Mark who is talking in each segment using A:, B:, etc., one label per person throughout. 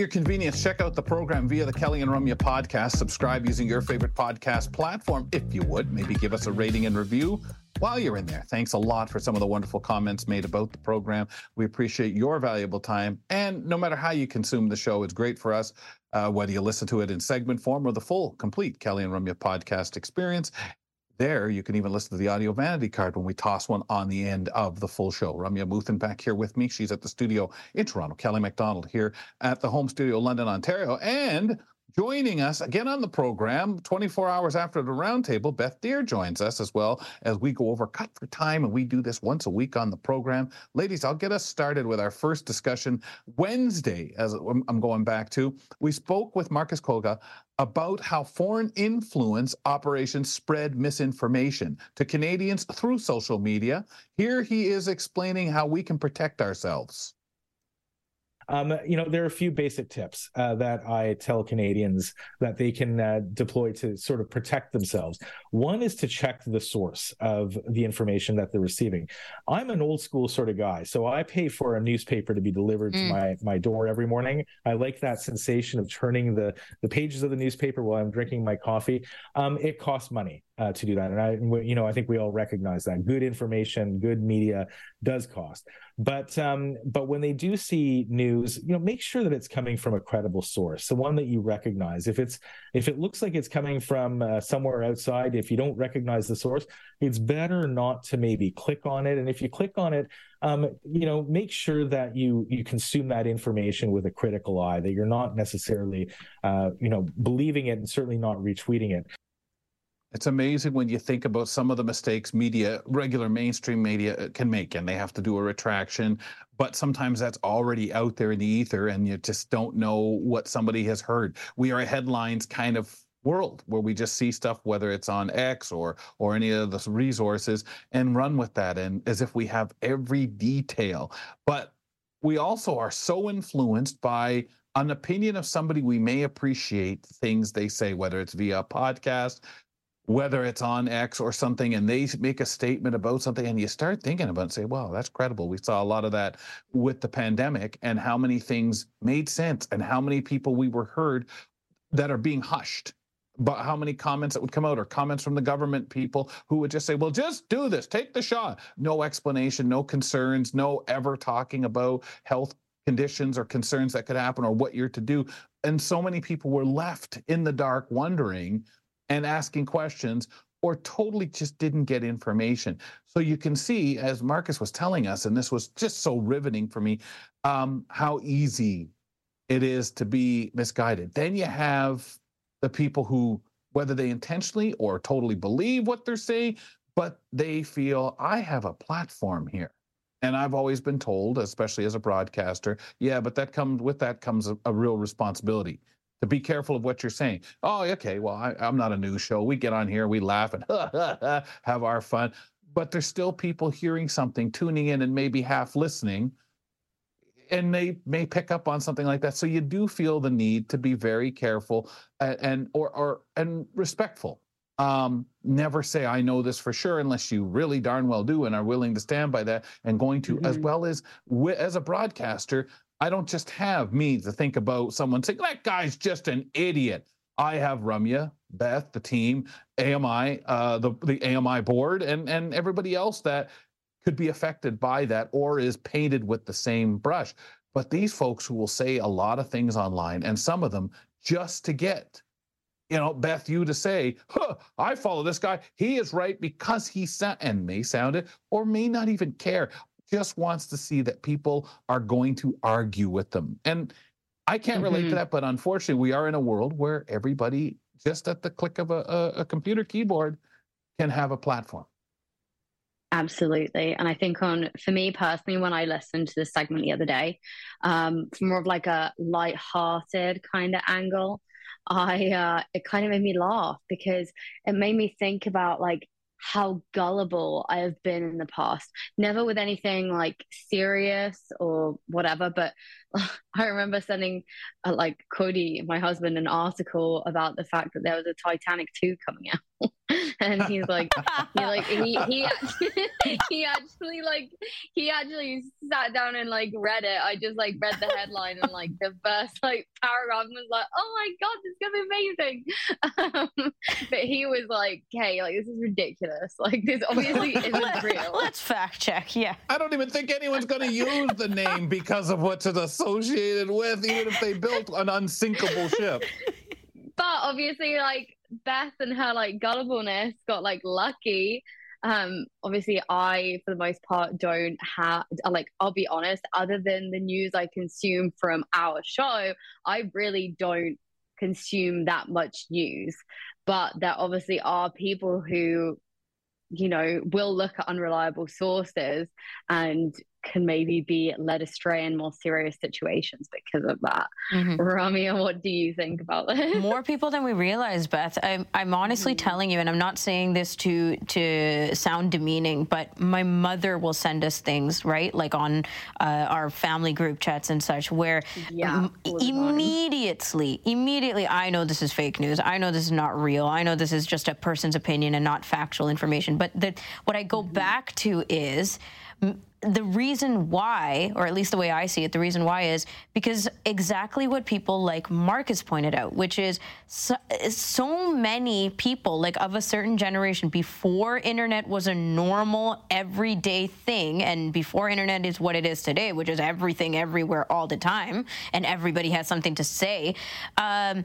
A: Your convenience, check out the program via the Kelly and Ramya podcast. Subscribe using your favorite podcast platform, if you would. Maybe give us a rating and review while you're in there. Thanks a lot for some of the wonderful comments made about the program. We appreciate your valuable time. And no matter how you consume the show, it's great for us, uh, whether you listen to it in segment form or the full, complete Kelly and Ramya podcast experience. There, you can even listen to the audio vanity card when we toss one on the end of the full show. Ramya Muthan back here with me. She's at the studio in Toronto. Kelly McDonald here at the home studio, London, Ontario. And joining us again on the program 24 hours after the roundtable beth deer joins us as well as we go over cut for time and we do this once a week on the program. Ladies i'll get us started with our first discussion wednesday as i'm going back to. We spoke with marcus Kolga about how foreign influence operations spread misinformation to canadians through social media. Here he is explaining how we can protect ourselves
B: um, you know, there are a few basic tips uh, that I tell Canadians that they can uh, deploy to sort of protect themselves. One is to check the source of the information that they're receiving. I'm an old school sort of guy, so I pay for a newspaper to be delivered mm. to my my door every morning. I like that sensation of turning the the pages of the newspaper while I'm drinking my coffee. Um, it costs money uh, to do that. And I, you know, I think we all recognize that good information, good media does cost. But um, but when they do see news, you know, make sure that it's coming from a credible source, the one that you recognize. If it's if it looks like it's coming from uh, somewhere outside, if you don't recognize the source, it's better not to maybe click on it. And if you click on it, um, you know, make sure that you you consume that information with a critical eye. That you're not necessarily, uh, you know, believing it and certainly not retweeting it.
A: It's amazing when you think about some of the mistakes media, regular mainstream media uh, can make, and they have to do a retraction. But sometimes that's already out there in the ether, and you just don't know what somebody has heard. We are a headlines kind of world where we just see stuff, whether it's on X or or any of the resources, and run with that, and as if we have every detail. But we also are so influenced by an opinion of somebody we may appreciate things they say, whether it's via podcast, whether it's on X or something, and they make a statement about something, and you start thinking about it and say, wow, that's credible. We saw a lot of that with the pandemic and how many things made sense and how many people we were heard that are being hushed. But how many comments that would come out or comments from the government people who would just say, well, just do this, take the shot. No explanation, no concerns, no ever talking about health conditions or concerns that could happen or what you're to do. And so many people were left in the dark wondering and asking questions or totally just didn't get information. So you can see, as Marcus was telling us, and this was just so riveting for me, um, how easy it is to be misguided. Then you have the people who, whether they intentionally or totally believe what they're saying, but they feel, I have a platform here. And I've always been told, especially as a broadcaster, yeah, but that comes with that comes a, a real responsibility to be careful of what you're saying. Oh, okay. Well, I, am not a news show. We get on here, we laugh and have our fun. But there's still people hearing something, tuning in, and maybe half listening, and they may pick up on something like that. So you do feel the need to be very careful and, and or or and respectful. Um, never say I know this for sure unless you really darn well do and are willing to stand by that and going to, mm-hmm. as well as as a broadcaster, I don't just have me to think about someone saying, that guy's just an idiot. I have Ramya, Beth, the team, AMI, uh, the, the AMI board, and, and everybody else that could be affected by that or is painted with the same brush. But these folks who will say a lot of things online, and some of them just to get, you know, Beth, you to say, huh, I follow this guy. He is right because he sa- and may sound it or may not even care just wants to see that people are going to argue with them. And I can't relate mm-hmm. to that, but unfortunately, we are in a world where everybody, just at the click of a, a, a computer keyboard, can have a platform.
C: Absolutely. And I think on for me personally, when I listened to this segment the other day, um, from more of like a light-hearted kind of angle, I uh, it kind of made me laugh because it made me think about like how gullible I have been in the past. Never with anything like serious or whatever, but I remember sending uh, like Cody, my husband, an article about the fact that there was a Titanic 2 coming out. and he's like, he like he he actually, he actually like he actually sat down and like read it. I just like read the headline and like the first like paragraph was like, oh my god, this is gonna be amazing. Um, but he was like, hey, like this is ridiculous. Like this obviously isn't real.
D: Let's fact check. Yeah.
A: I don't even think anyone's gonna use the name because of what's associated with, even if they built an unsinkable ship.
C: But obviously, like Beth and her like gullibleness got like lucky. Um, obviously, I for the most part don't have like I'll be honest. Other than the news I consume from our show, I really don't consume that much news. But there obviously are people who you know, will look at unreliable sources and can maybe be led astray in more serious situations because of that. Mm-hmm. Ramya, what do you think about this?
D: More people than we realize, Beth. I'm, I'm honestly mm-hmm. telling you, and I'm not saying this to to sound demeaning, but my mother will send us things, right, like on uh, our family group chats and such, where
C: yeah,
D: immediately, immediately, I know this is fake news. I know this is not real. I know this is just a person's opinion and not factual information. But the, what I go mm-hmm. back to is the reason why, or at least the way I see it, the reason why is because exactly what people like Marcus pointed out, which is so, so, many people, like of a certain generation, before internet was a normal, everyday thing, and before internet is what it is today, which is everything, everywhere, all the time, and everybody has something to say. Um,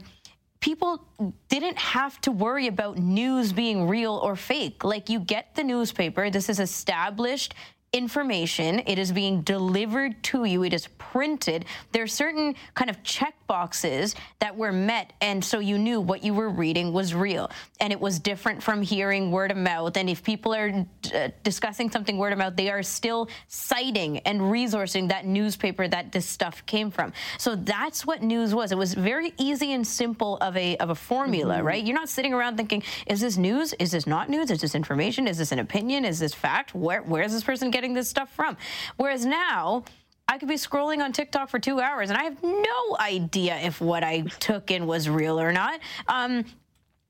D: people didn't have to worry about news being real or fake. Like you get the newspaper, this is established information. It is being delivered to you. It is printed. There are certain kind of check boxes that were met, and so you knew what you were reading was real. And it was different from hearing word of mouth. And if people are uh, discussing something word of mouth, they are still citing and resourcing that newspaper that this stuff came from. So that's what news was. It was very easy and simple of a of a formula, mm-hmm. right? You're not sitting around thinking, is this news? Is this not news? Is this information? Is this an opinion? Is this fact? Where where is this person getting this stuff from? Whereas now I could be scrolling on TikTok for two hours and I have no idea if what I took in was real or not. Um,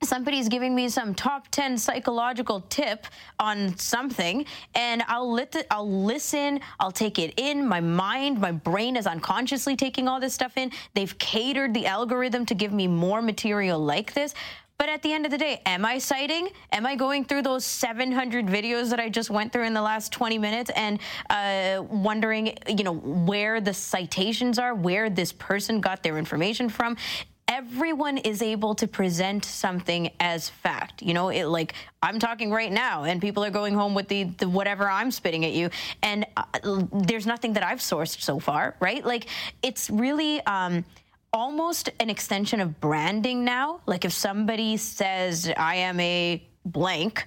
D: somebody's giving me some top 10 psychological tip on something and I'll I'll listen, I'll take it in. My mind, my brain is unconsciously taking all this stuff in. They've catered the algorithm to give me more material like this. But at the end of the day, am I citing? Am I going through those 700 videos that I just went through in the last 20 minutes and uh, wondering, you know, where the citations are, where this person got their information from? everyone is able to present something as fact. You know, it like I'm talking right now, and people are going home with the, the whatever I'm spitting at you, and uh, there's nothing that I've sourced so far, right? Like it's really. Um, almost an extension of branding now. Like if somebody says, I am a blank,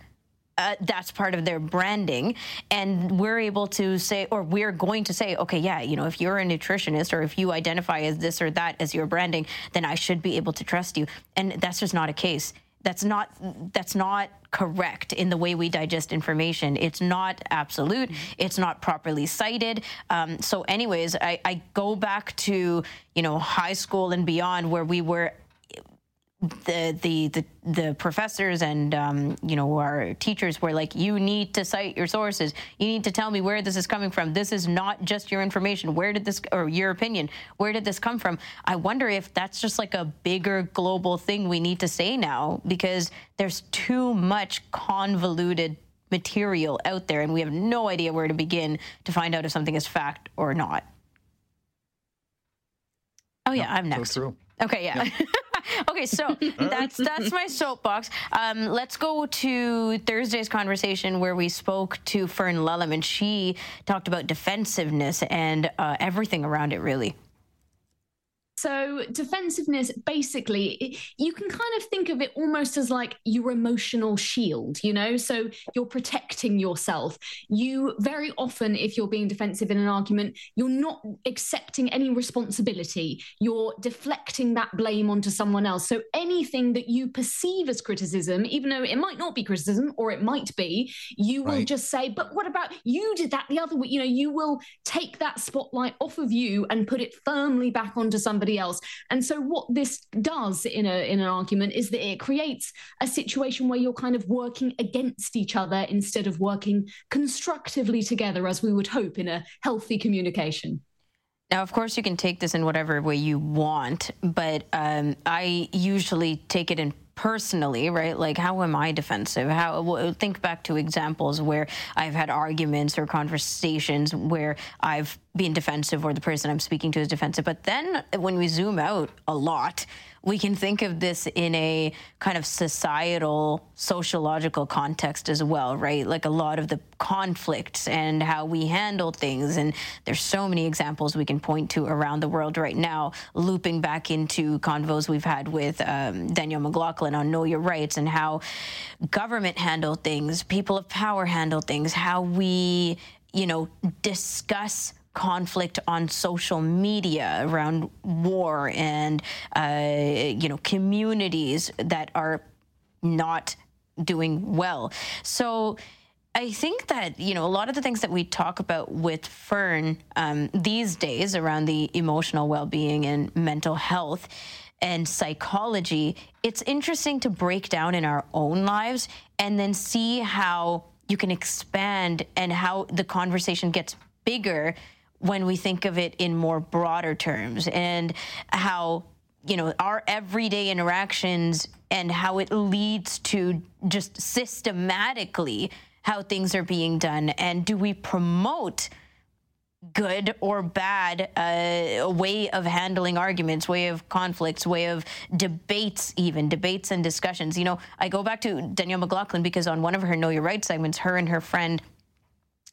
D: uh, that's part of their branding. And we're able to say, or we're going to say, okay, yeah, you know, if you're a nutritionist or if you identify as this or that as your branding, then I should be able to trust you. And that's just not a case that's not that's not correct in the way we digest information. It's not absolute. It's not properly cited. Um, so, anyways, I, I go back to you know high school and beyond where we were the the the, the professors and um, you know our teachers were like you need to cite your sources. You need to tell me where this is coming from. This is not just your information. Where did this or your opinion where did this come from? I wonder if that's just like a bigger global thing we need to say now because there's too much convoluted material out there and we have no idea where to begin to find out if something is fact or not. Oh yeah no, i'm next. okay yeah. yeah. okay, so that's that's my soapbox. Um, let's go to Thursday's conversation where we spoke to Fern Lulham, and she talked about defensiveness and uh, everything around it, really.
E: So, defensiveness basically, you can kind of think of it almost as like your emotional shield, you know? So, you're protecting yourself. You very often, if you're being defensive in an argument, you're not accepting any responsibility. You're deflecting that blame onto someone else. So, anything that you perceive as criticism, even though it might not be criticism or it might be, you will
A: Right.
E: just say, but what about you did that the other week? You know, you will take that spotlight off of you and put it firmly back onto somebody else. And so what this does in a in an argument is that it creates a situation where you're kind of working against each other instead of working constructively together as we would hope in a healthy communication.
D: Now, of course, you can take this in whatever way you want, but um, I usually take it in personally, right? Like, how am I defensive? How well, think back to examples where I've had arguments or conversations where I've been defensive or the person I'm speaking to is defensive. But then when we zoom out a lot, we can think of this in a kind of societal, sociological context as well, right? Like a lot of the conflicts and how we handle things. And there's so many examples we can point to around the world right now, looping back into convos we've had with um, Danielle McLaughlin on Know Your Rights and how government handle things, people of power handle things, how we, you know, discuss conflict on social media around war and uh, you know communities that are not doing well. So I think that you know a lot of the things that we talk about with Fern um, these days around the emotional well-being and mental health and psychology, it's interesting to break down in our own lives and then see how you can expand and how the conversation gets bigger when we think of it in more broader terms and how you know our everyday interactions and how it leads to just systematically how things are being done and do we promote good or bad uh, way of handling arguments, way of conflicts, way of debates, even debates and discussions. You know, I go back to Danielle McLaughlin because on one of her Know Your Rights segments, her and her friend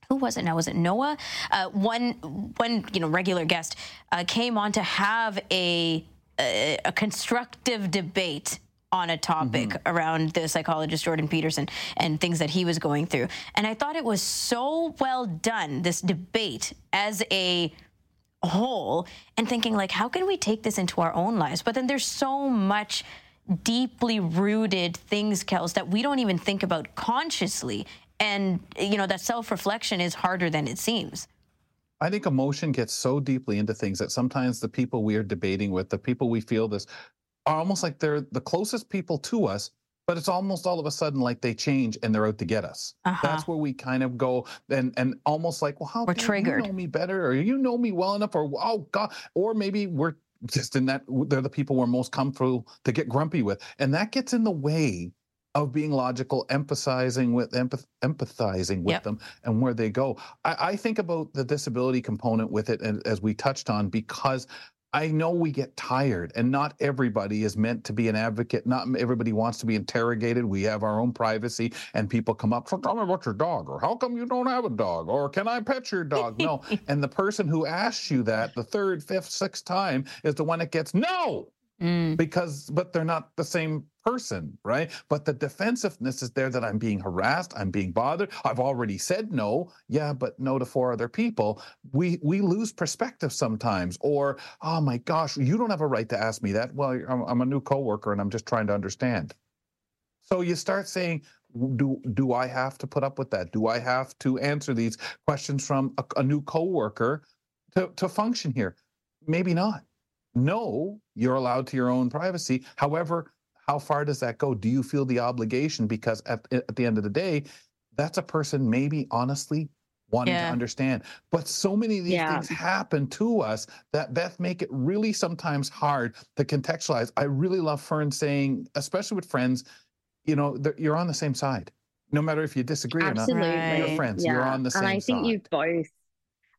D: who was it now? Was it Noah? Uh, one one you know regular guest uh, came on to have a, a a constructive debate on a topic around the psychologist Jordan Peterson and things that he was going through, and I thought it was so well done. This debate as a whole, and thinking like, how can we take this into our own lives? But then there's so much deeply rooted things, Kels, that we don't even think about consciously. And, you know, that self reflection is harder than it seems.
A: I think emotion gets so deeply into things that sometimes the people we are debating with, the people we feel this, are almost like they're the closest people to us, but it's almost all of a sudden like they change and they're out to get us.
D: Uh-huh.
A: That's where we kind of go and and almost like, well, how
D: We're
A: do
D: triggered.
A: you know me better, or you know me well enough, or oh god, or maybe we're just in that they're the people we're most comfortable to get grumpy with, and that gets in the way of being logical, emphasizing with empath, empathizing with
D: Yep.
A: them and where they go. I, I think about the disability component with it, and as we touched on, because I know we get tired, and not everybody is meant to be an advocate. Not everybody wants to be interrogated. We have our own privacy, and people come up, so tell me about your dog, or how come you don't have a dog, or can I pet your dog? No. and the person who asks you that the third, fifth, sixth time is the one that gets no
D: Mm.
A: because but they're not the same person right? But the defensiveness is there that i'm being harassed i'm being bothered. I've already said no. Yeah but no to four other people. We we lose perspective sometimes. Or oh my gosh you don't have a right to ask me that. Well i'm, I'm a new coworker and i'm just trying to understand. So you start saying do do i have to put up with that? Do i have to answer these questions from a, a new coworker to, to function here? Maybe not. No, you're allowed to your own privacy. However, how far does that go? Do you feel the obligation? Because at, at the end of the day, that's a person maybe honestly wanting to understand. But so many of these
C: Yeah.
A: things happen to us that Beth make it really sometimes hard to contextualize. I really love Fern saying, especially with friends, you know, you're on the same side. No matter if you disagree or not,
C: Absolutely.
D: Right.
A: you're friends.
C: Yeah.
A: You're on the same side.
C: and I think
A: side.
C: you've both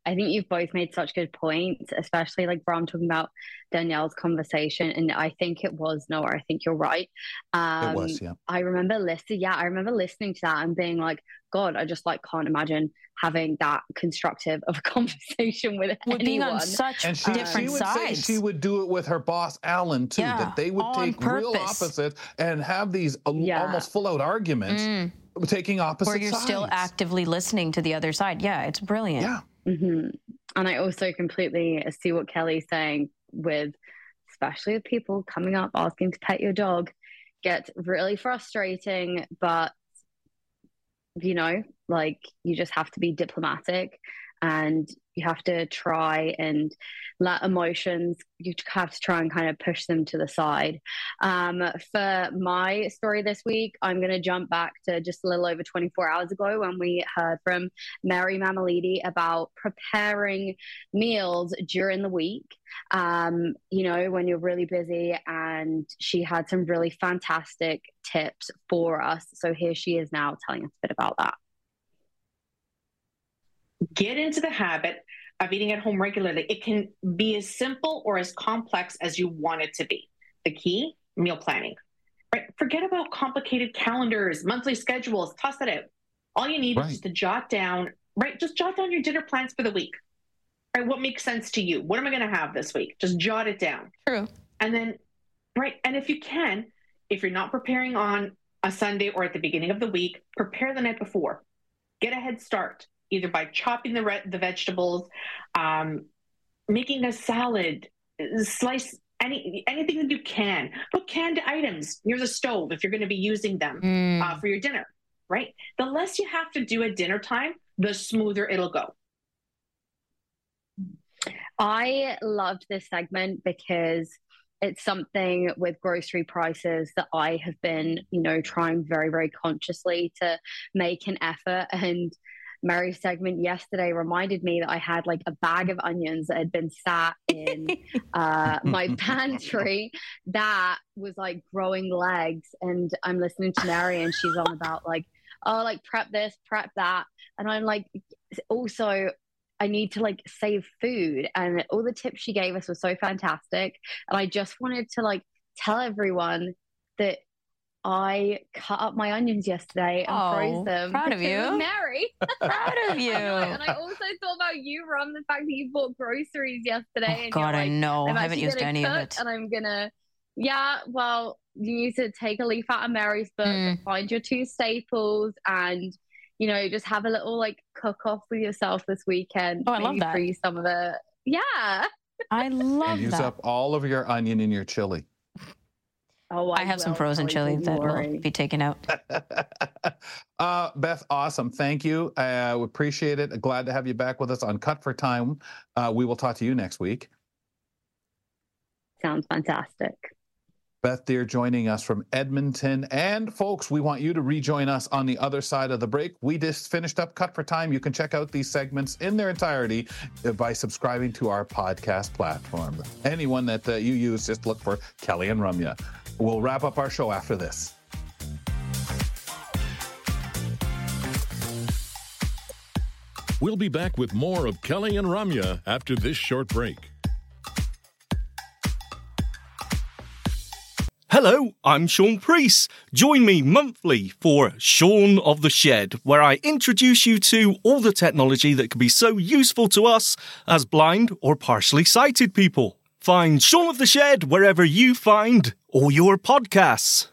C: I think you've both made such good points, especially like Bram talking about Danielle's conversation. And I think it was Noah, I think you're right. Um
A: it was, yeah.
C: I remember listening, yeah, I remember listening to that and being like, God, I just like can't imagine having that constructive of a conversation with
D: We're
C: anyone.
D: being on such
A: And she,
D: different
A: she would
D: sides.
A: say she would do it with her boss Alan too.
D: Yeah,
A: that they would
D: all on
A: take real
D: purpose.
A: opposites and have these
C: Yeah.
A: almost full out arguments,
D: Mm.
A: taking opposite
D: where you're
A: sides.
D: still actively listening to the other side. Yeah, it's brilliant.
A: Yeah.
C: Hmm And I also completely see what Kelly's saying with, especially with people coming up asking to pet your dog, gets really frustrating. But, you know, like you just have to be diplomatic and you have to try and let emotions, you have to try and kind of push them to the side. Um, for my story this week, I'm going to jump back to just a little over 24 hours ago when we heard from Mary Mammoliti about preparing meals during the week. Um, you know, when you're really busy, and she had some really fantastic tips for us. So here she is now telling us a bit about that.
F: Get into the habit of eating at home regularly. It can be as simple or as complex as you want it to be. The key meal planning. Right? Forget about complicated calendars, monthly schedules, toss that out. All you need
A: Right.
F: is just to jot down, right? Just jot down your dinner plans for the week. Right? What makes sense to you? What am I going to have this week? Just jot it down.
D: True.
F: And then, right. And if you can, if you're not preparing on a Sunday or at the beginning of the week, prepare the night before. Get a head start, either by chopping the re- the vegetables, um, making a salad, slice any anything that you can. Put canned items near the stove if you're going to be using them
D: Mm.
F: uh, for your dinner. Right. The less you have to do at dinner time, the smoother it'll go.
C: I loved this segment because it's something with grocery prices that I have been, you know, trying very, very consciously to make an effort. And Mary's segment yesterday reminded me that I had like a bag of onions that had been sat in uh, my pantry that was like growing legs. And I'm listening to Mary and she's on about like, oh, like prep this, prep that. And I'm like, also, I need to like save food. And all the tips she gave us were so fantastic. And I just wanted to like tell everyone that I cut up my onions yesterday and
D: Oh,
C: froze them.
D: proud of you.
C: Mary.
D: Proud of you.
C: I know, and I also thought about you, Ron, the fact that you bought groceries yesterday.
D: Oh,
C: and
D: God,
C: you're
D: I know.
C: I'm
D: haven't used
C: gonna
D: any of it.
C: And I'm gonna, yeah, well, you need to take a leaf out of Mary's book,
D: Mm.
C: find your two staples, and you know, just have a little like cook off with yourself this weekend.
D: Oh, I love that.
C: Freeze some of it. Yeah.
D: I love
A: and use
D: that.
A: up all of your onion in your chili.
C: Oh,
D: I have some frozen
C: Chloe,
D: chili
C: don't
D: that will be taken out.
A: uh, Beth, awesome. Thank you. Uh, we appreciate it. Glad to have you back with us on Cut for Time. Uh, we will talk to you next week.
C: Sounds fantastic.
A: Beth Deer joining us from Edmonton. And folks, we want you to rejoin us on the other side of the break. We just finished up Cut for Time. You can check out these segments in their entirety uh, by subscribing to our podcast platform. Anyone that uh, you use, just look for Kelly and Ramya. We'll wrap up our show after this.
G: We'll be back with more of Kelly and Ramya after this short break.
H: Hello, I'm Sean Priest. Join me monthly for Sean of the Shed, where I introduce you to all the technology that can be so useful to us as blind or partially sighted people. Find Sean of the Shed wherever you find all your podcasts.